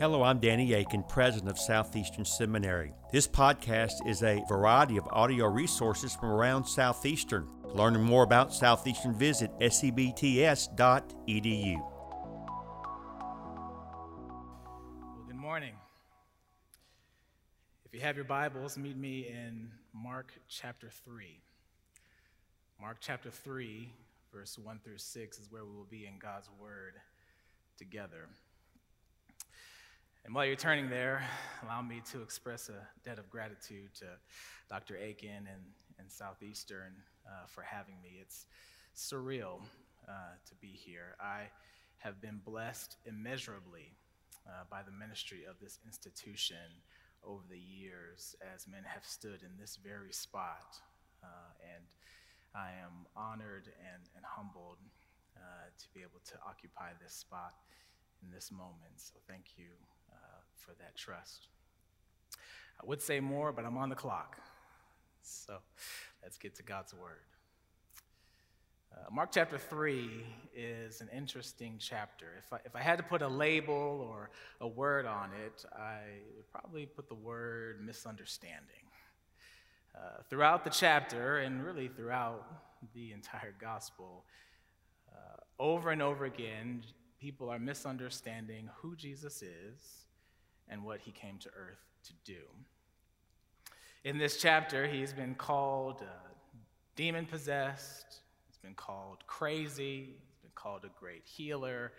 Hello, I'm Danny Akin, president of Southeastern Seminary. This podcast is a variety of audio resources from around Southeastern. Learning more about Southeastern, visit sebts.edu. Well, good morning. If you have your Bibles, meet me in Mark chapter 3. Mark chapter 3, verse 1 through 6 is where we will be in God's Word together. And while you're turning there, allow me to express a debt of gratitude to Dr. Akin and, and Southeastern uh, for having me. It's surreal uh, to be here. I have been blessed immeasurably uh, by the ministry of this institution over the years as men have stood in this very spot. Uh, and I am honored and, and humbled uh, to be able to occupy this spot in this moment. So thank you for that trust. I would say more, but I'm on the clock. So let's get to God's word. Uh, Mark chapter 3 is an interesting chapter. If I, if I had to put a label or a word on it, I would probably put the word misunderstanding. Uh, throughout the chapter, and really throughout the entire gospel, uh, over and over again, people are misunderstanding who Jesus is and what he came to earth to do. In this chapter, he's been called uh, demon possessed, he's been called crazy, he's been called a great healer,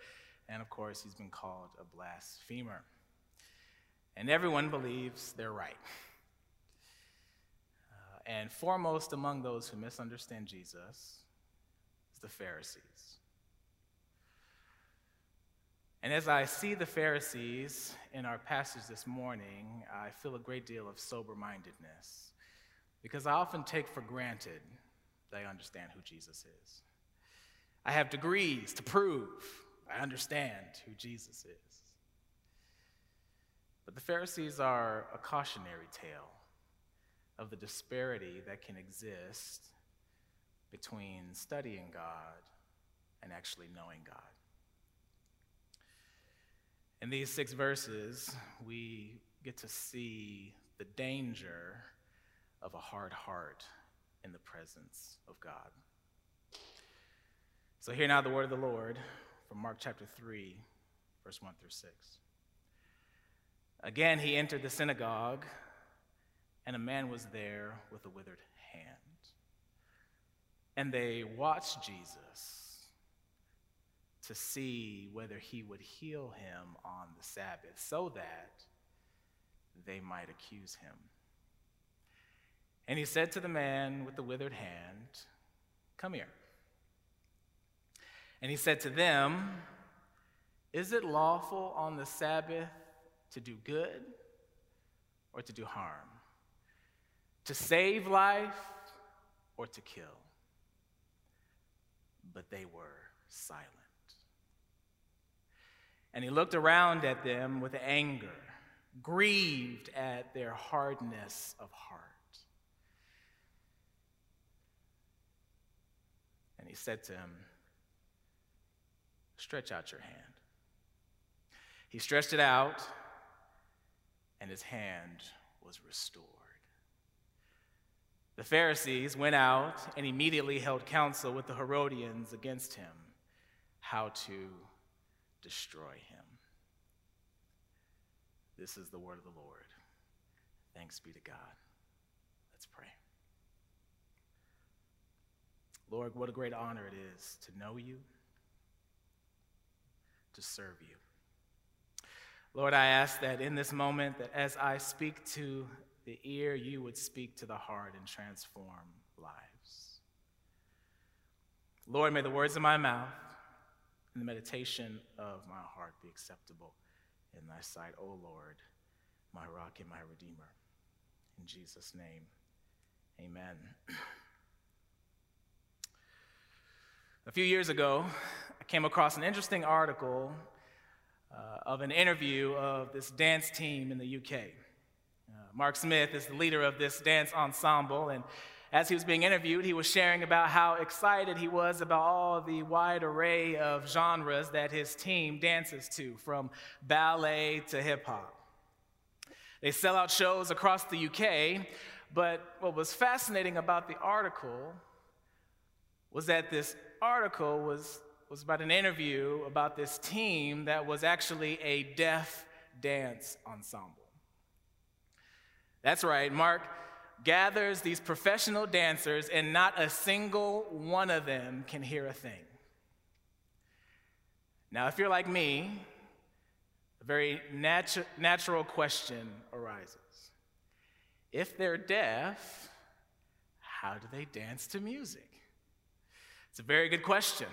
and of course, he's been called a blasphemer. And everyone believes they're right. Uh, and foremost among those who misunderstand Jesus is the Pharisees. And as I see the Pharisees in our passage this morning, I feel a great deal of sober mindedness because I often take for granted that I understand who Jesus is. I have degrees to prove I understand who Jesus is. But the Pharisees are a cautionary tale of the disparity that can exist between studying God and actually knowing God. In these six verses, we get to see the danger of a hard heart in the presence of God. So, hear now the word of the Lord from Mark chapter 3, verse 1 through 6. Again, he entered the synagogue, and a man was there with a withered hand. And they watched Jesus to see whether he would heal him on the Sabbath so that they might accuse him. And he said to the man with the withered hand, Come here. And he said to them, Is it lawful on the Sabbath to do good or to do harm? To save life or to kill? But they were silent. And he looked around at them with anger, grieved at their hardness of heart. And he said to him, Stretch out your hand. He stretched it out, and his hand was restored. The Pharisees went out and immediately held counsel with the Herodians against him, how to destroy him. This is the word of the Lord. Thanks be to God. Let's pray. Lord, what a great honor it is to know you, to serve you. Lord, I ask that in this moment, that as I speak to the ear, you would speak to the heart and transform lives. Lord, may the words of my mouth and the meditation of my heart be acceptable in thy sight, O Lord, my rock and my redeemer. In Jesus' name, amen. A few years ago, I came across an interesting article uh, of an interview of this dance team in the UK. Uh, Mark Smith is the leader of this dance ensemble, and as he was being interviewed, he was sharing about how excited he was about all the wide array of genres that his team dances to, from ballet to hip hop. They sell out shows across the UK, but what was fascinating about the article was that this article was, was about an interview about this team that was actually a deaf dance ensemble. That's right, Mark gathers these professional dancers, and not a single one of them can hear a thing. Now, if you're like me, a very natu- natural question arises. If they're deaf, how do they dance to music? It's a very good question.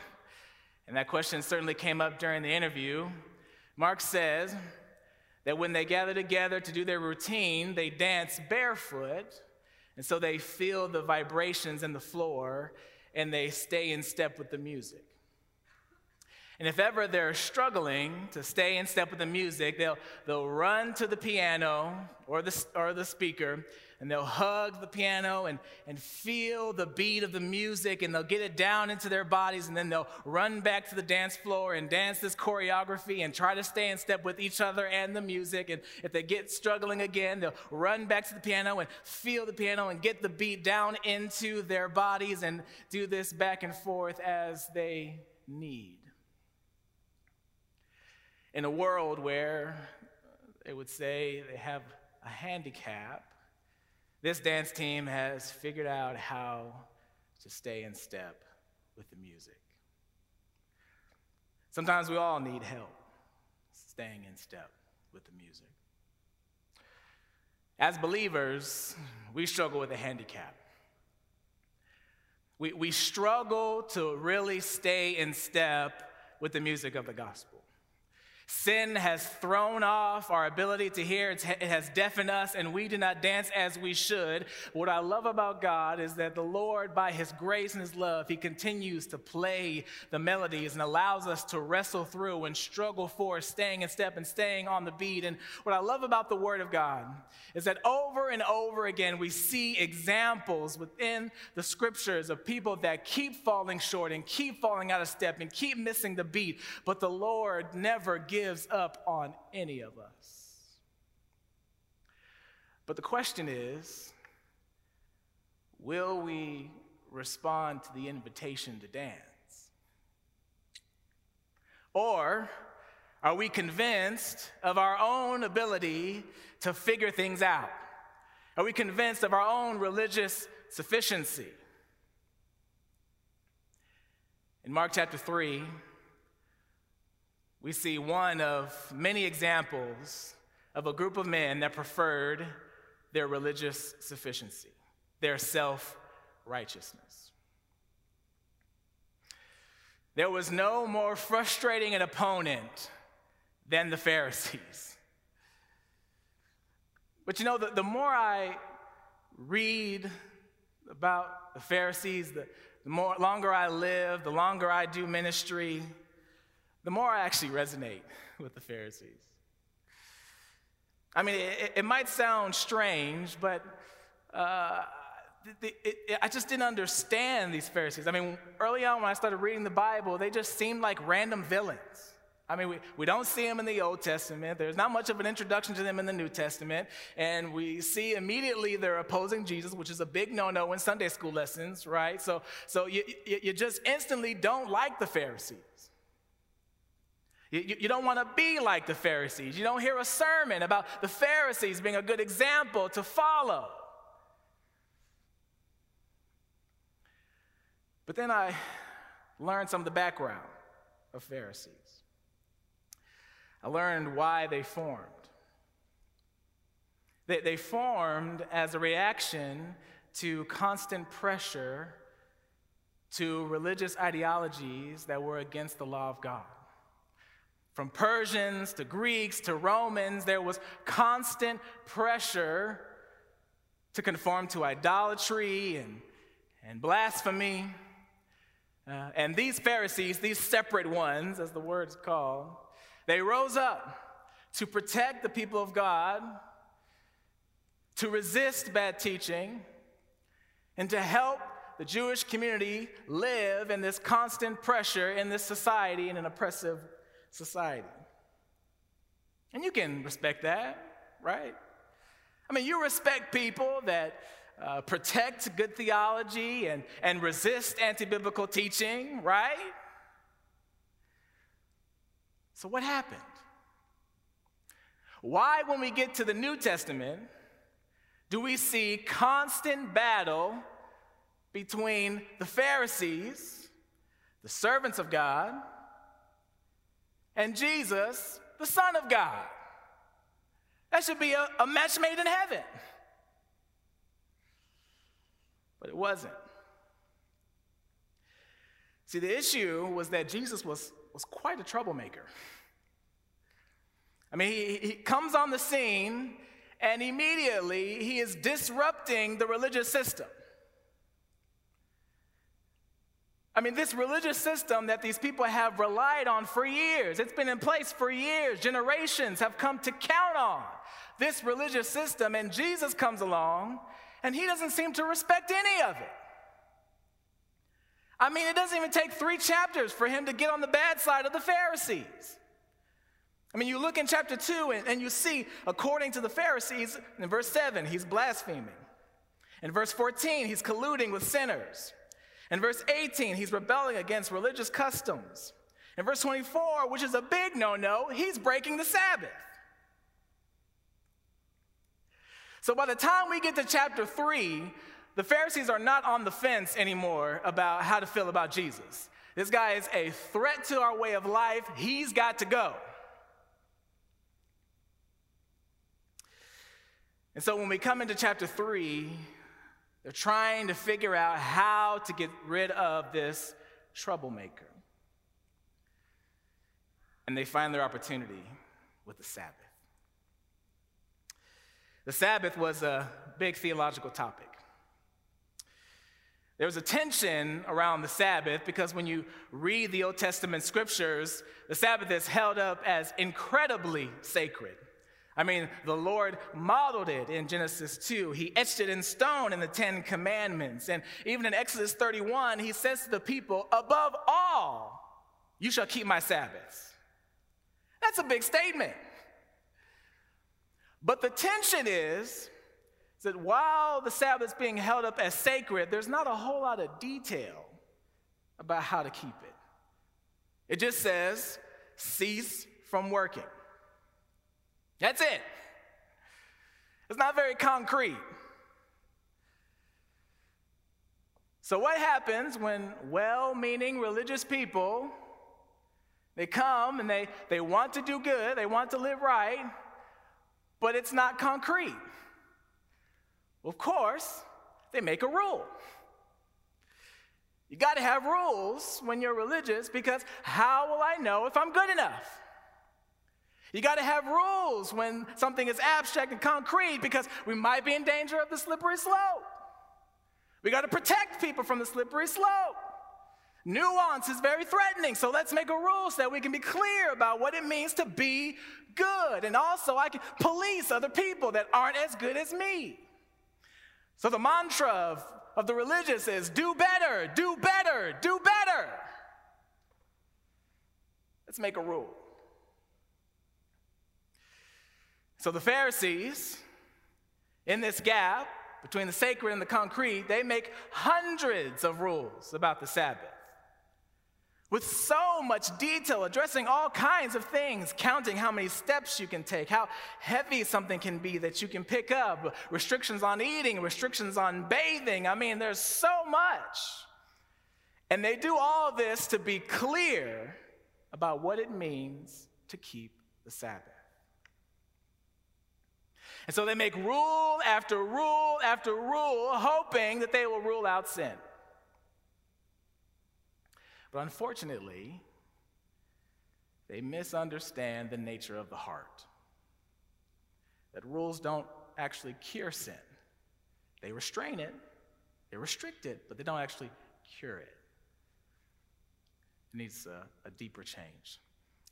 And that question certainly came up during the interview. Mark says that when they gather together to do their routine, they dance barefoot and so they feel the vibrations in the floor and they stay in step with the music. And if ever they're struggling to stay in step with the music, they'll, they'll run to the piano or the, or the speaker and they'll hug the piano and, and feel the beat of the music and they'll get it down into their bodies and then they'll run back to the dance floor and dance this choreography and try to stay in step with each other and the music. And if they get struggling again, they'll run back to the piano and feel the piano and get the beat down into their bodies and do this back and forth as they need. In a world where they would say they have a handicap, this dance team has figured out how to stay in step with the music. Sometimes we all need help staying in step with the music. As believers, we struggle with a handicap. We, we struggle to really stay in step with the music of the gospel. Sin has thrown off our ability to hear, it has deafened us, and we do not dance as we should. What I love about God is that the Lord, by His grace and His love, He continues to play the melodies and allows us to wrestle through and struggle for staying in step and staying on the beat. And what I love about the Word of God is that over and over again, we see examples within the scriptures of people that keep falling short and keep falling out of step and keep missing the beat, but the Lord never gives gives up on any of us. But the question is will we respond to the invitation to dance? Or are we convinced of our own ability to figure things out? Are we convinced of our own religious sufficiency? In Mark chapter 3, we see one of many examples of a group of men that preferred their religious sufficiency, their self righteousness. There was no more frustrating an opponent than the Pharisees. But you know, the, the more I read about the Pharisees, the, the more longer I live, the longer I do ministry, the more I actually resonate with the Pharisees. I mean, it, it might sound strange, but uh, it, it, I just didn't understand these Pharisees. I mean, early on when I started reading the Bible, they just seemed like random villains. I mean, we, we don't see them in the Old Testament. There's not much of an introduction to them in the New Testament. And we see immediately they're opposing Jesus, which is a big no no in Sunday school lessons, right? So, so you, you, you just instantly don't like the Pharisees. You, you don't want to be like the Pharisees. You don't hear a sermon about the Pharisees being a good example to follow. But then I learned some of the background of Pharisees. I learned why they formed. They, they formed as a reaction to constant pressure to religious ideologies that were against the law of God. From Persians to Greeks to Romans, there was constant pressure to conform to idolatry and, and blasphemy. Uh, and these Pharisees, these separate ones, as the word's called, they rose up to protect the people of God, to resist bad teaching, and to help the Jewish community live in this constant pressure in this society, in an oppressive society. And you can respect that, right? I mean, you respect people that uh, protect good theology and, and resist anti biblical teaching, right? So, what happened? Why, when we get to the New Testament, do we see constant battle between the Pharisees, the servants of God, and Jesus, the Son of God? That should be a, a match made in heaven. But it wasn't. See, the issue was that Jesus was, was quite a troublemaker. I mean, he, he comes on the scene and immediately he is disrupting the religious system. I mean, this religious system that these people have relied on for years, it's been in place for years. Generations have come to count on this religious system, and Jesus comes along and he doesn't seem to respect any of it. I mean, it doesn't even take three chapters for him to get on the bad side of the Pharisees. I mean, you look in chapter 2 and, and you see, according to the Pharisees, in verse 7, he's blaspheming. In verse 14, he's colluding with sinners. In verse 18, he's rebelling against religious customs. In verse 24, which is a big no no, he's breaking the Sabbath. So by the time we get to chapter 3, the Pharisees are not on the fence anymore about how to feel about Jesus. This guy is a threat to our way of life. He's got to go. And so when we come into chapter 3, they're trying to figure out how to get rid of this troublemaker. And they find their opportunity with the Sabbath. The Sabbath was a big theological topic. There was a tension around the Sabbath because when you read the Old Testament scriptures, the Sabbath is held up as incredibly sacred. I mean, the Lord modeled it in Genesis 2. He etched it in stone in the Ten Commandments. And even in Exodus 31, he says to the people, Above all, you shall keep my Sabbaths. That's a big statement. But the tension is, that while the Sabbath is being held up as sacred, there's not a whole lot of detail about how to keep it. It just says, cease from working. That's it. It's not very concrete. So what happens when well-meaning religious people they come and they, they want to do good, they want to live right, but it's not concrete. Of course, they make a rule. You got to have rules when you're religious because how will I know if I'm good enough? You got to have rules when something is abstract and concrete because we might be in danger of the slippery slope. We got to protect people from the slippery slope. Nuance is very threatening, so let's make a rule so that we can be clear about what it means to be good. And also, I can police other people that aren't as good as me. So, the mantra of, of the religious is do better, do better, do better. Let's make a rule. So, the Pharisees, in this gap between the sacred and the concrete, they make hundreds of rules about the Sabbath with so much detail, addressing all kinds of things, counting how many steps you can take, how heavy something can be that you can pick up, restrictions on eating, restrictions on bathing. I mean, there's so much. And they do all this to be clear about what it means to keep the Sabbath. And so they make rule after rule after rule, hoping that they will rule out sin. But unfortunately, they misunderstand the nature of the heart. That rules don't actually cure sin, they restrain it, they restrict it, but they don't actually cure it. It needs a, a deeper change.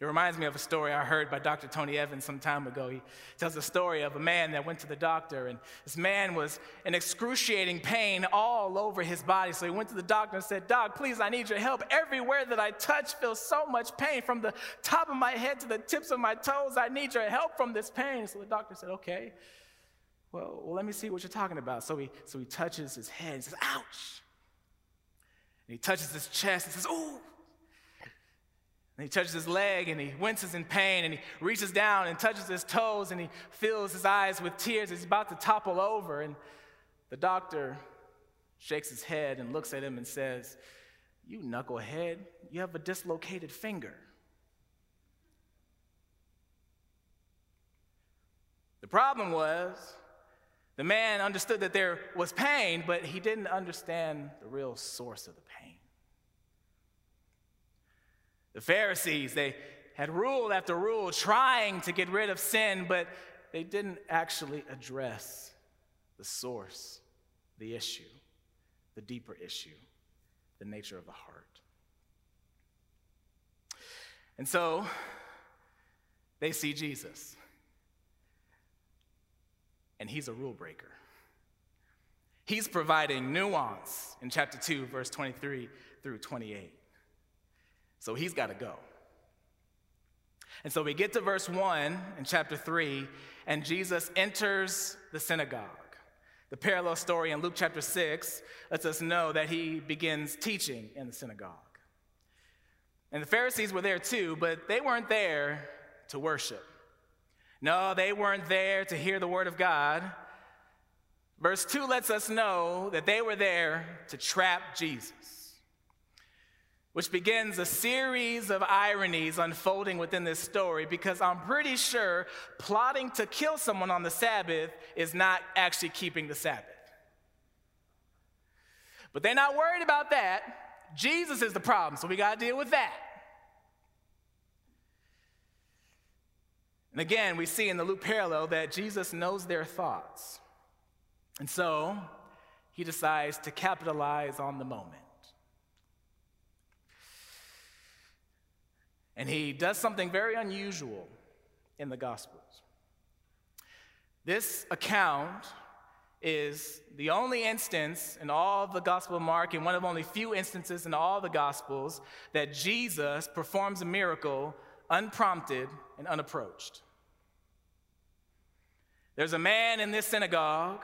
It reminds me of a story I heard by Dr. Tony Evans some time ago. He tells a story of a man that went to the doctor, and this man was in excruciating pain all over his body. So he went to the doctor and said, Doc, please, I need your help. Everywhere that I touch feels so much pain from the top of my head to the tips of my toes. I need your help from this pain. So the doctor said, Okay, well, well let me see what you're talking about. So he, so he touches his head and says, Ouch. And he touches his chest and says, Ooh. And he touches his leg and he winces in pain and he reaches down and touches his toes and he fills his eyes with tears. He's about to topple over. And the doctor shakes his head and looks at him and says, You knucklehead, you have a dislocated finger. The problem was the man understood that there was pain, but he didn't understand the real source of the pain. The Pharisees, they had rule after rule trying to get rid of sin, but they didn't actually address the source, the issue, the deeper issue, the nature of the heart. And so they see Jesus, and he's a rule breaker. He's providing nuance in chapter 2, verse 23 through 28. So he's got to go. And so we get to verse 1 in chapter 3, and Jesus enters the synagogue. The parallel story in Luke chapter 6 lets us know that he begins teaching in the synagogue. And the Pharisees were there too, but they weren't there to worship. No, they weren't there to hear the word of God. Verse 2 lets us know that they were there to trap Jesus which begins a series of ironies unfolding within this story because I'm pretty sure plotting to kill someone on the Sabbath is not actually keeping the Sabbath. But they're not worried about that. Jesus is the problem, so we got to deal with that. And again, we see in the Luke parallel that Jesus knows their thoughts. And so he decides to capitalize on the moment. And he does something very unusual in the Gospels. This account is the only instance in all of the Gospel of Mark, and one of only few instances in all the Gospels, that Jesus performs a miracle unprompted and unapproached. There's a man in this synagogue,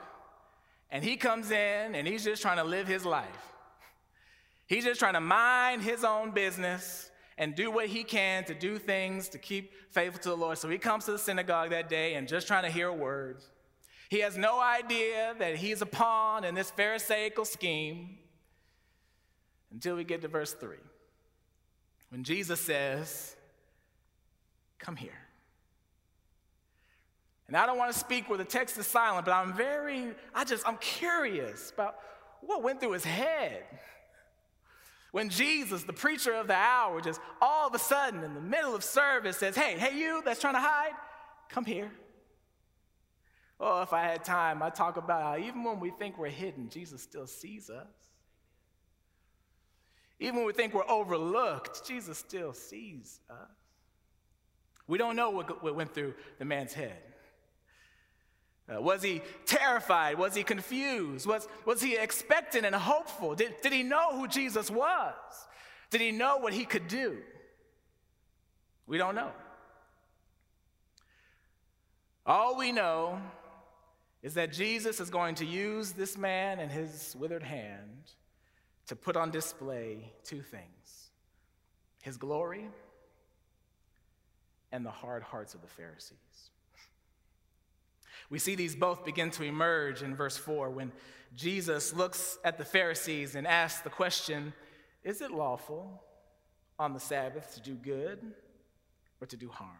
and he comes in and he's just trying to live his life. He's just trying to mind his own business and do what he can to do things to keep faithful to the Lord. So he comes to the synagogue that day and just trying to hear words. He has no idea that he's a pawn in this Pharisaical scheme until we get to verse 3. When Jesus says, Come here. And I don't want to speak where the text is silent, but I'm very, I just, I'm curious about what went through his head when Jesus, the preacher of the hour, just all of a sudden in the middle of service says, Hey, hey, you that's trying to hide, come here. Oh, if I had time, I'd talk about how even when we think we're hidden, Jesus still sees us. Even when we think we're overlooked, Jesus still sees us. We don't know what, what went through the man's head. Uh, was he terrified? Was he confused? Was, was he expectant and hopeful? Did, did he know who Jesus was? Did he know what he could do? We don't know. All we know is that Jesus is going to use this man and his withered hand to put on display two things his glory and the hard hearts of the Pharisees. We see these both begin to emerge in verse 4 when Jesus looks at the Pharisees and asks the question Is it lawful on the Sabbath to do good or to do harm?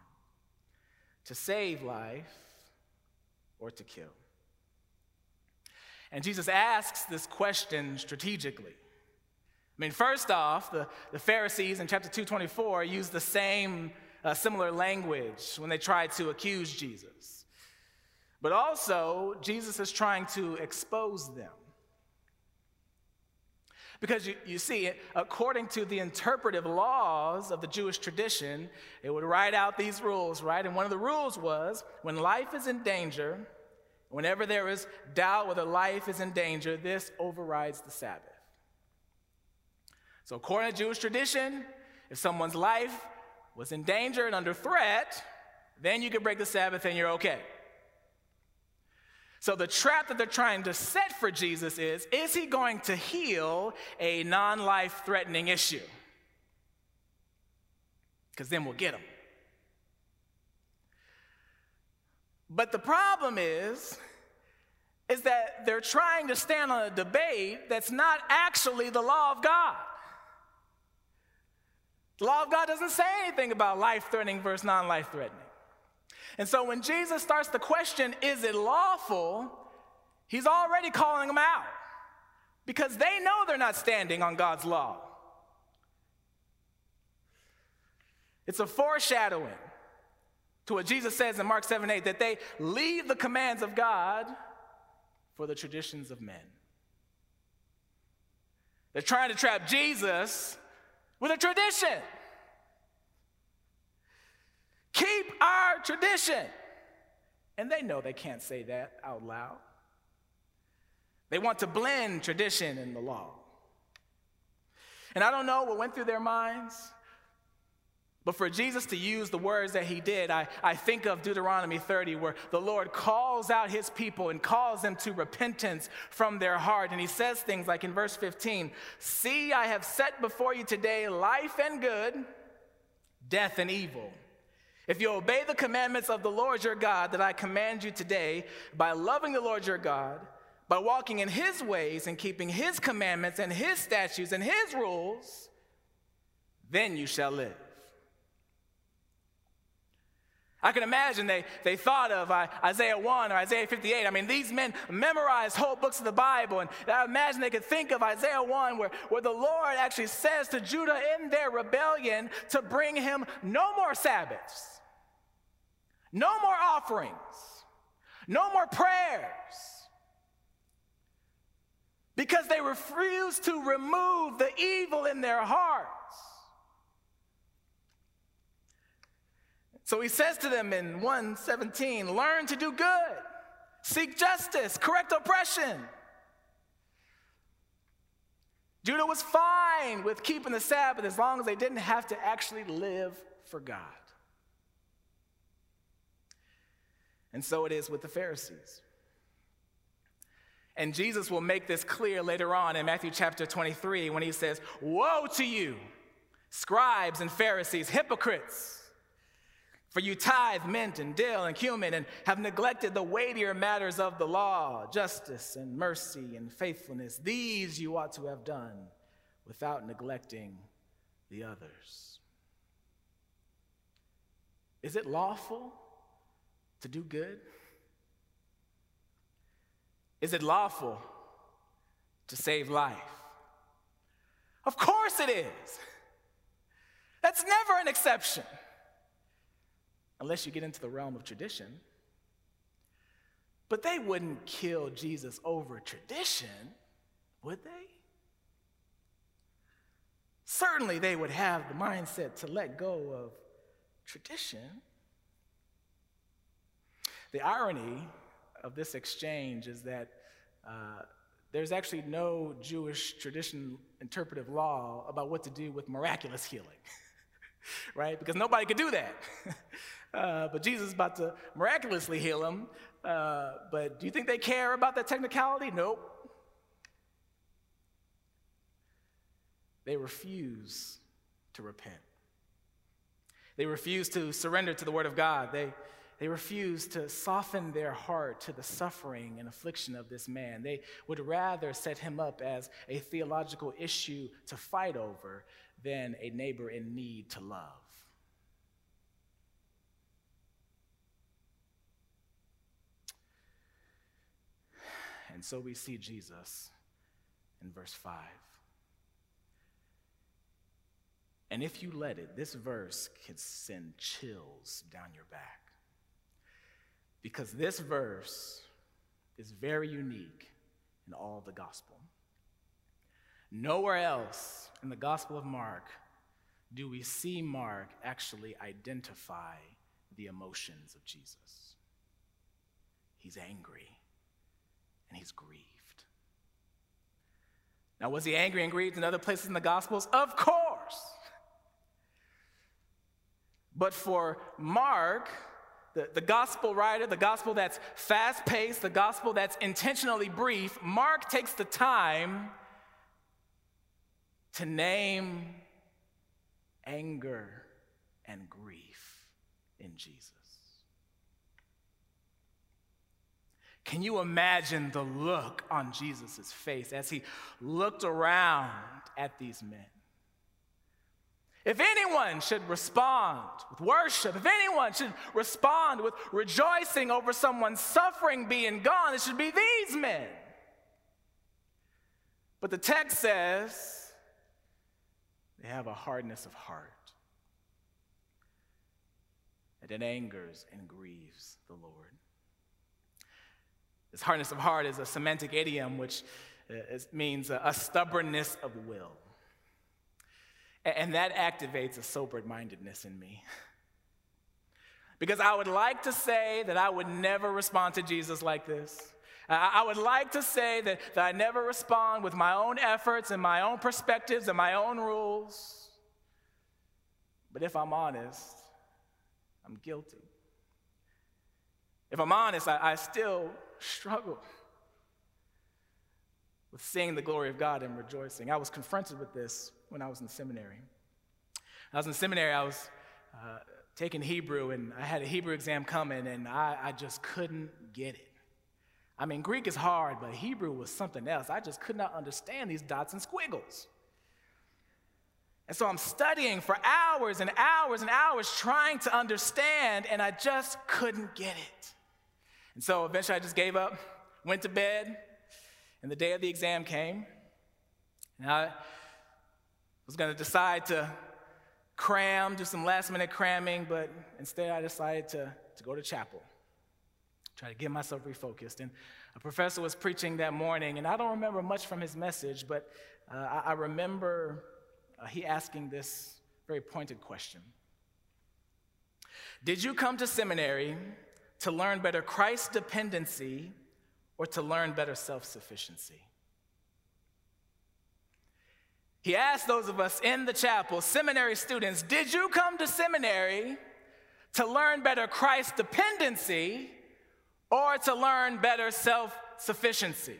To save life or to kill? And Jesus asks this question strategically. I mean, first off, the, the Pharisees in chapter 224 use the same uh, similar language when they tried to accuse Jesus. But also, Jesus is trying to expose them. Because you, you see, according to the interpretive laws of the Jewish tradition, it would write out these rules, right? And one of the rules was when life is in danger, whenever there is doubt whether life is in danger, this overrides the Sabbath. So, according to Jewish tradition, if someone's life was in danger and under threat, then you could break the Sabbath and you're okay. So, the trap that they're trying to set for Jesus is is he going to heal a non life threatening issue? Because then we'll get him. But the problem is, is that they're trying to stand on a debate that's not actually the law of God. The law of God doesn't say anything about life threatening versus non life threatening. And so when Jesus starts the question, is it lawful? He's already calling them out because they know they're not standing on God's law. It's a foreshadowing to what Jesus says in Mark 7 8 that they leave the commands of God for the traditions of men. They're trying to trap Jesus with a tradition. Keep our tradition. And they know they can't say that out loud. They want to blend tradition and the law. And I don't know what went through their minds. But for Jesus to use the words that he did, I, I think of Deuteronomy 30, where the Lord calls out his people and calls them to repentance from their heart. And he says things like in verse 15 See, I have set before you today life and good, death and evil. If you obey the commandments of the Lord your God that I command you today, by loving the Lord your God, by walking in his ways and keeping his commandments and his statutes and his rules, then you shall live. I can imagine they, they thought of uh, Isaiah 1 or Isaiah 58. I mean, these men memorized whole books of the Bible, and I imagine they could think of Isaiah 1 where, where the Lord actually says to Judah in their rebellion to bring him no more Sabbaths, no more offerings, no more prayers. Because they refuse to remove the evil in their hearts. So he says to them in 117 learn to do good, seek justice, correct oppression. Judah was fine with keeping the Sabbath as long as they didn't have to actually live for God. And so it is with the Pharisees. And Jesus will make this clear later on in Matthew chapter 23 when he says, Woe to you, scribes and Pharisees, hypocrites! For you tithe mint and dill and cumin and have neglected the weightier matters of the law, justice and mercy and faithfulness. These you ought to have done without neglecting the others. Is it lawful to do good? Is it lawful to save life? Of course it is. That's never an exception unless you get into the realm of tradition. But they wouldn't kill Jesus over tradition, would they? Certainly, they would have the mindset to let go of tradition. The irony of this exchange is that uh, there's actually no Jewish tradition interpretive law about what to do with miraculous healing, right? Because nobody could do that. Uh, but Jesus is about to miraculously heal him. Uh, but do you think they care about that technicality? Nope. They refuse to repent. They refuse to surrender to the Word of God. They, they refuse to soften their heart to the suffering and affliction of this man. They would rather set him up as a theological issue to fight over than a neighbor in need to love. And so we see Jesus in verse 5. And if you let it, this verse could send chills down your back. Because this verse is very unique in all the gospel. Nowhere else in the Gospel of Mark do we see Mark actually identify the emotions of Jesus. He's angry and he's grieved. Now, was he angry and grieved in other places in the Gospels? Of course. But for Mark, the, the gospel writer, the gospel that's fast paced, the gospel that's intentionally brief, Mark takes the time to name anger and grief in Jesus. Can you imagine the look on Jesus' face as he looked around at these men? If anyone should respond with worship, if anyone should respond with rejoicing over someone's suffering being gone, it should be these men. But the text says they have a hardness of heart, and it angers and grieves the Lord. This hardness of heart is a semantic idiom which uh, means a stubbornness of will. And that activates a sober mindedness in me. Because I would like to say that I would never respond to Jesus like this. I would like to say that, that I never respond with my own efforts and my own perspectives and my own rules. But if I'm honest, I'm guilty. If I'm honest, I, I still struggle with seeing the glory of God and rejoicing. I was confronted with this when I was in seminary. I was in seminary, I was uh, taking Hebrew, and I had a Hebrew exam coming, and I, I just couldn't get it. I mean, Greek is hard, but Hebrew was something else. I just could not understand these dots and squiggles. And so I'm studying for hours and hours and hours trying to understand, and I just couldn't get it. And so eventually I just gave up, went to bed, and the day of the exam came. And I was going to decide to cram, do some last minute cramming, but instead I decided to, to go to chapel, try to get myself refocused. And a professor was preaching that morning, and I don't remember much from his message, but uh, I, I, remember uh, he asking this very pointed question Did you come to seminary to learn better Christ dependency or to learn better self sufficiency? He asked those of us in the chapel, seminary students, did you come to seminary to learn better Christ dependency or to learn better self sufficiency?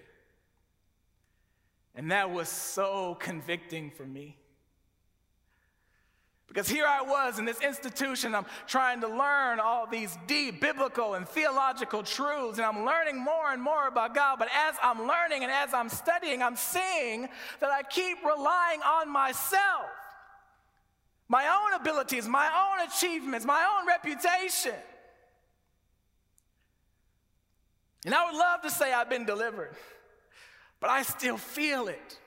And that was so convicting for me. Because here I was in this institution, I'm trying to learn all these deep biblical and theological truths, and I'm learning more and more about God. But as I'm learning and as I'm studying, I'm seeing that I keep relying on myself, my own abilities, my own achievements, my own reputation. And I would love to say I've been delivered, but I still feel it.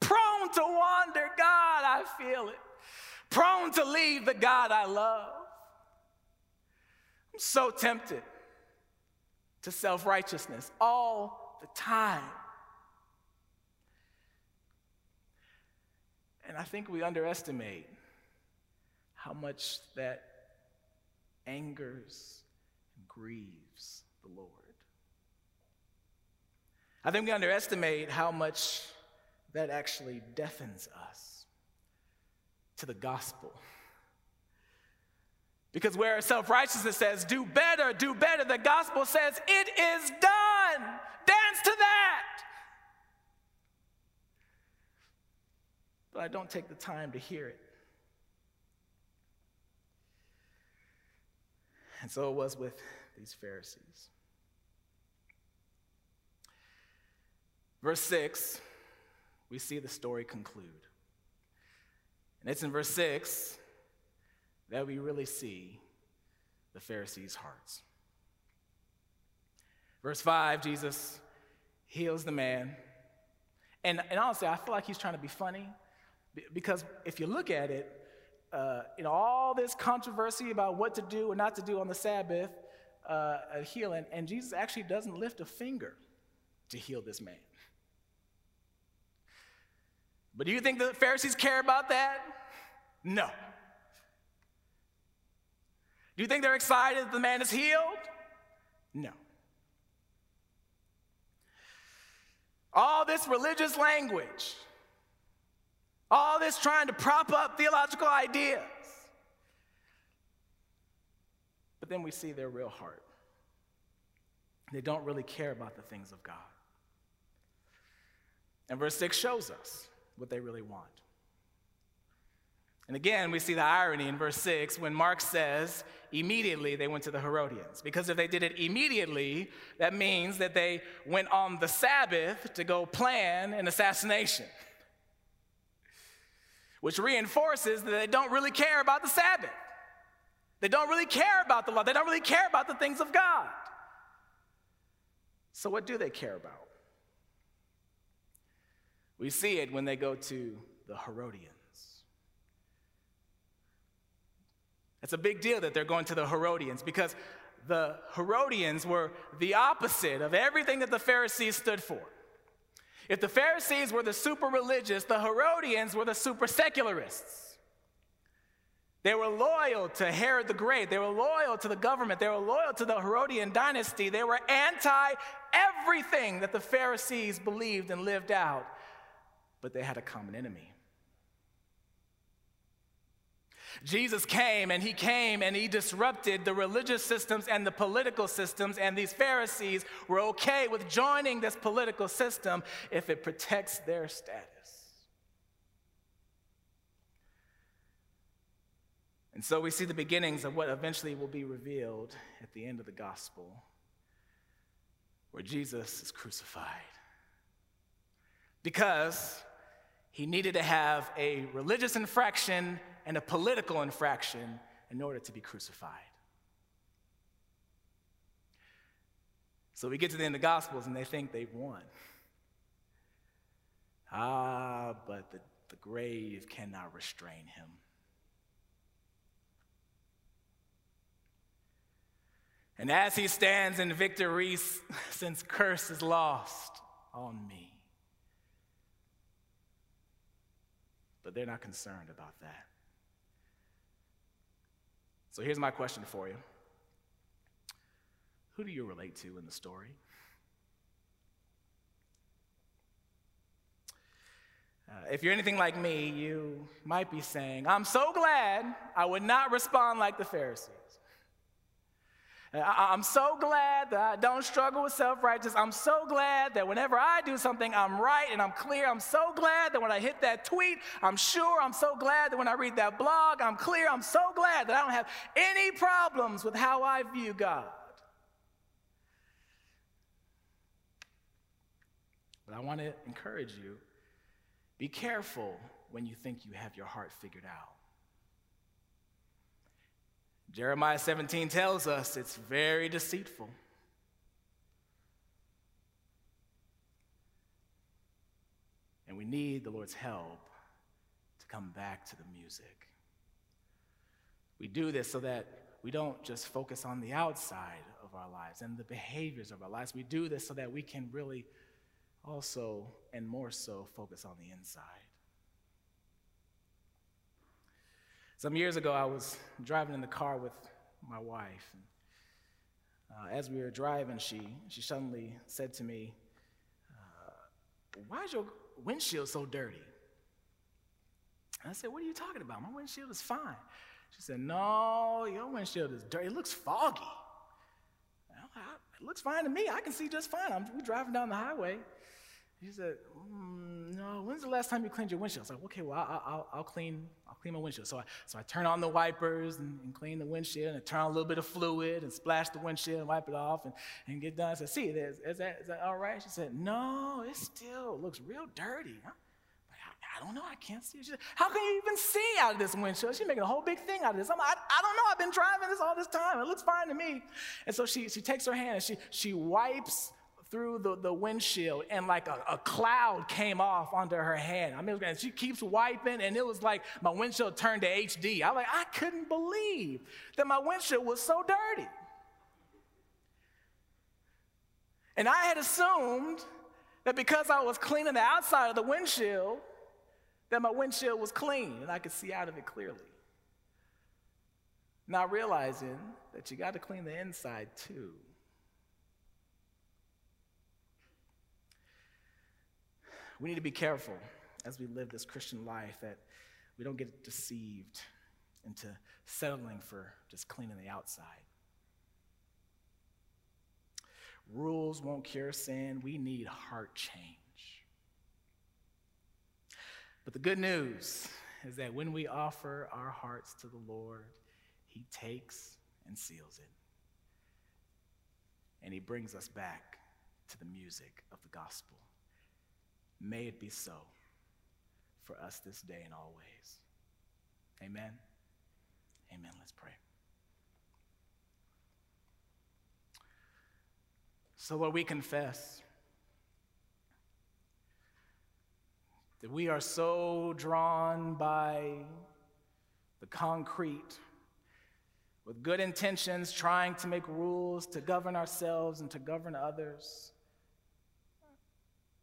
Prone to wander, God, I feel it prone to leave the God I love. I'm so tempted to self righteousness all the time. And I think we underestimate how much that angers and grieves the Lord. I think we underestimate how much that actually deafens us to the gospel. Because where self righteousness says, do better, do better, the gospel says, it is done. Dance to that. But I don't take the time to hear it. And so it was with these Pharisees. Verse 6, we see the story conclude. And it's in verse 6 that we really see the Pharisees' hearts. Verse 5, Jesus heals the man. And, and honestly, I feel like he's trying to be funny because if you look at it, uh, know, all this controversy about what to do and not to do on the Sabbath, uh, healing, and Jesus actually doesn't lift a finger to heal this man. But do you think the Pharisees care about that? No. Do you think they're excited that the man is healed? No. All this religious language, all this trying to prop up theological ideas. But then we see their real heart. They don't really care about the things of God. And verse 6 shows us what they really want. And again, we see the irony in verse 6 when Mark says, immediately they went to the Herodians. Because if they did it immediately, that means that they went on the Sabbath to go plan an assassination, which reinforces that they don't really care about the Sabbath. They don't really care about the law, they don't really care about the things of God. So, what do they care about? We see it when they go to the Herodians. It's a big deal that they're going to the Herodians because the Herodians were the opposite of everything that the Pharisees stood for. If the Pharisees were the super religious, the Herodians were the super secularists. They were loyal to Herod the Great. They were loyal to the government. They were loyal to the Herodian dynasty. They were anti everything that the Pharisees believed and lived out. But they had a common enemy. Jesus came and he came and he disrupted the religious systems and the political systems, and these Pharisees were okay with joining this political system if it protects their status. And so we see the beginnings of what eventually will be revealed at the end of the gospel, where Jesus is crucified. Because he needed to have a religious infraction and a political infraction in order to be crucified. So we get to the end of the Gospels and they think they've won. Ah, but the, the grave cannot restrain him. And as he stands in victory, since curse is lost on me. But they're not concerned about that. So here's my question for you Who do you relate to in the story? Uh, if you're anything like me, you might be saying, I'm so glad I would not respond like the Pharisees. I'm so glad that I don't struggle with self righteousness. I'm so glad that whenever I do something, I'm right and I'm clear. I'm so glad that when I hit that tweet, I'm sure. I'm so glad that when I read that blog, I'm clear. I'm so glad that I don't have any problems with how I view God. But I want to encourage you be careful when you think you have your heart figured out. Jeremiah 17 tells us it's very deceitful. And we need the Lord's help to come back to the music. We do this so that we don't just focus on the outside of our lives and the behaviors of our lives. We do this so that we can really also and more so focus on the inside. Some years ago, I was driving in the car with my wife. And, uh, as we were driving, she, she suddenly said to me, uh, Why is your windshield so dirty? And I said, What are you talking about? My windshield is fine. She said, No, your windshield is dirty. It looks foggy. It looks fine to me. I can see just fine. I'm, we're driving down the highway. She said, mm, "No. When's the last time you cleaned your windshield?" I was like, "Okay, well, I'll, I'll, I'll clean. Clean my windshield." So I, so I turn on the wipers and, and, clean the windshield, and I turn on a little bit of fluid and splash the windshield and wipe it off and, and get done. I said, "See, is, is that is that all right?" She said, "No, it still looks real dirty." Huh? I don't know. I can't see. She said, How can you even see out of this windshield? She's making a whole big thing out of this. I'm like, I, I don't know. I've been driving this all this time. It looks fine to me. And so she, she takes her hand and she, she wipes through the, the windshield and like a, a cloud came off onto her hand. I mean, she keeps wiping and it was like my windshield turned to HD. I like, I couldn't believe that my windshield was so dirty. And I had assumed that because I was cleaning the outside of the windshield, that my windshield was clean and I could see out of it clearly. Not realizing that you got to clean the inside too. We need to be careful as we live this Christian life that we don't get deceived into settling for just cleaning the outside. Rules won't cure sin. We need heart change. But the good news is that when we offer our hearts to the Lord, He takes and seals it. And He brings us back to the music of the gospel. May it be so for us this day and always. Amen. Amen. Let's pray. So, Lord, we confess that we are so drawn by the concrete with good intentions, trying to make rules to govern ourselves and to govern others.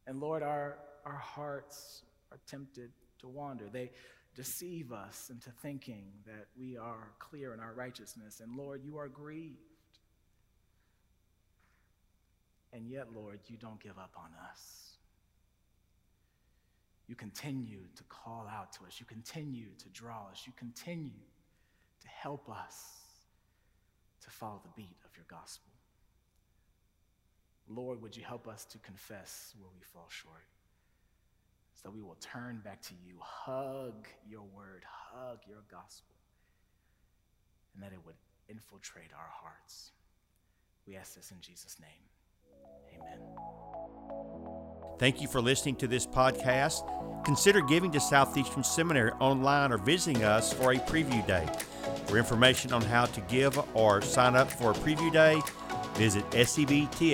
And Lord, our, our hearts are tempted to wander. They deceive us into thinking that we are clear in our righteousness. And Lord, you are grieved. And yet, Lord, you don't give up on us. You continue to call out to us. You continue to draw us. You continue to help us to follow the beat of your gospel. Lord, would you help us to confess where we fall short? So we will turn back to you, hug your word, hug your gospel, and that it would infiltrate our hearts. We ask this in Jesus' name. Amen. Thank you for listening to this podcast. Consider giving to Southeastern Seminary online or visiting us for a preview day. For information on how to give or sign up for a preview day, visit sebts.edu.